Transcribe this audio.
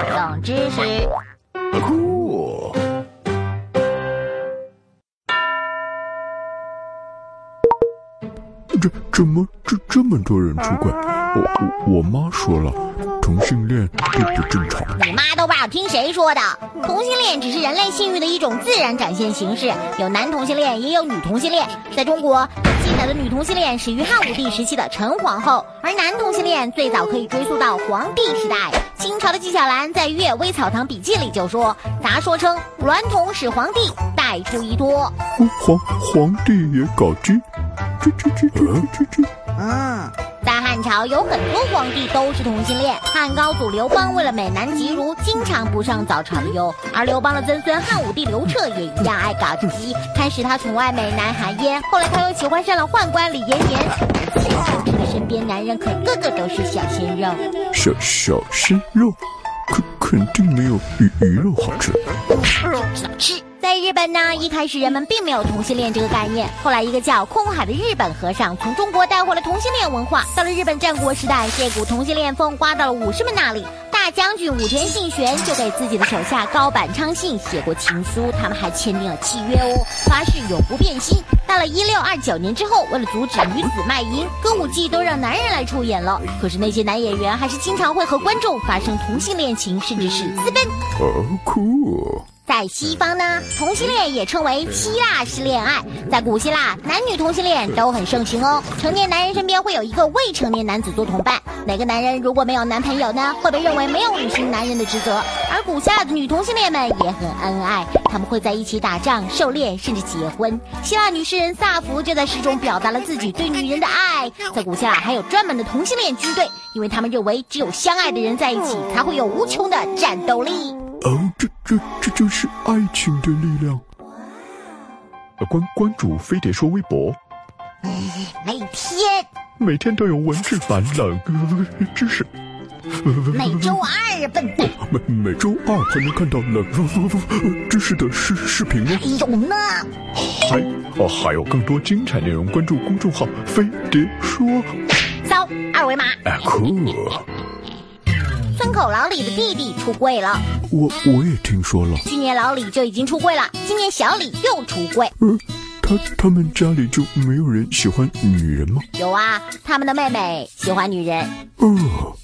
冷知识。酷。这怎么这这么多人出轨？我我我妈说了，同性恋都不正常。你妈都不知道听谁说的。同性恋只是人类性欲的一种自然展现形式，有男同性恋，也有女同性恋。在中国，最记载的女同性恋始于汉武帝时期的陈皇后，而男同性恋最早可以追溯到黄帝时代。清朝的纪晓岚在《阅微草堂笔记》里就说：“杂说称娈童使皇帝带出一托。”皇皇帝也搞基？这这这这这这。嗯，在汉朝有很多皇帝都是同性恋。汉高祖刘邦为了美男吉如，经常不上早朝的哟。而刘邦的曾孙汉武帝刘彻也一样爱搞基。开始他宠爱美男韩嫣，后来他又喜欢上了宦官李延年。这个身边男人可个个都是小鲜肉，小小鲜肉，肯肯定没有鱼鱼肉好吃。少吃。在日本呢，一开始人们并没有同性恋这个概念。后来，一个叫空海的日本和尚从中国带回了同性恋文化。到了日本战国时代，这股同性恋风刮到了武士们那里。大将军武田信玄就给自己的手下高坂昌信写过情书，他们还签订了契约哦，发誓永不变心。到了一六二九年之后，为了阻止女子卖淫，歌舞伎都让男人来出演了。可是那些男演员还是经常会和观众发生同性恋情，甚至是私奔。哦，酷。在西方呢，同性恋也称为希腊式恋爱。在古希腊，男女同性恋都很盛行哦。成年男人身边会有一个未成年男子做同伴。哪个男人如果没有男朋友呢，会被认为没有履行男人的职责。而古希腊的女同性恋们也很恩爱，他们会在一起打仗、狩猎，甚至结婚。希腊女诗人萨福就在诗中表达了自己对女人的爱。在古希腊还有专门的同性恋军队，因为他们认为只有相爱的人在一起，才会有无穷的战斗力。哦，这这这就是爱情的力量。关关注飞碟说微博，每天每天都有文字版冷知识。每周二，笨蛋。每每周二还能看到冷知识的视视频哦？有呢。还哦，还有更多精彩内容，关注公众号飞碟说。扫二维码。哎，酷。村口老李的弟弟出柜了，我我也听说了。去年老李就已经出柜了，今年小李又出柜。嗯，他他们家里就没有人喜欢女人吗？有啊，他们的妹妹喜欢女人。哦。